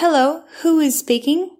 Hello, who is speaking?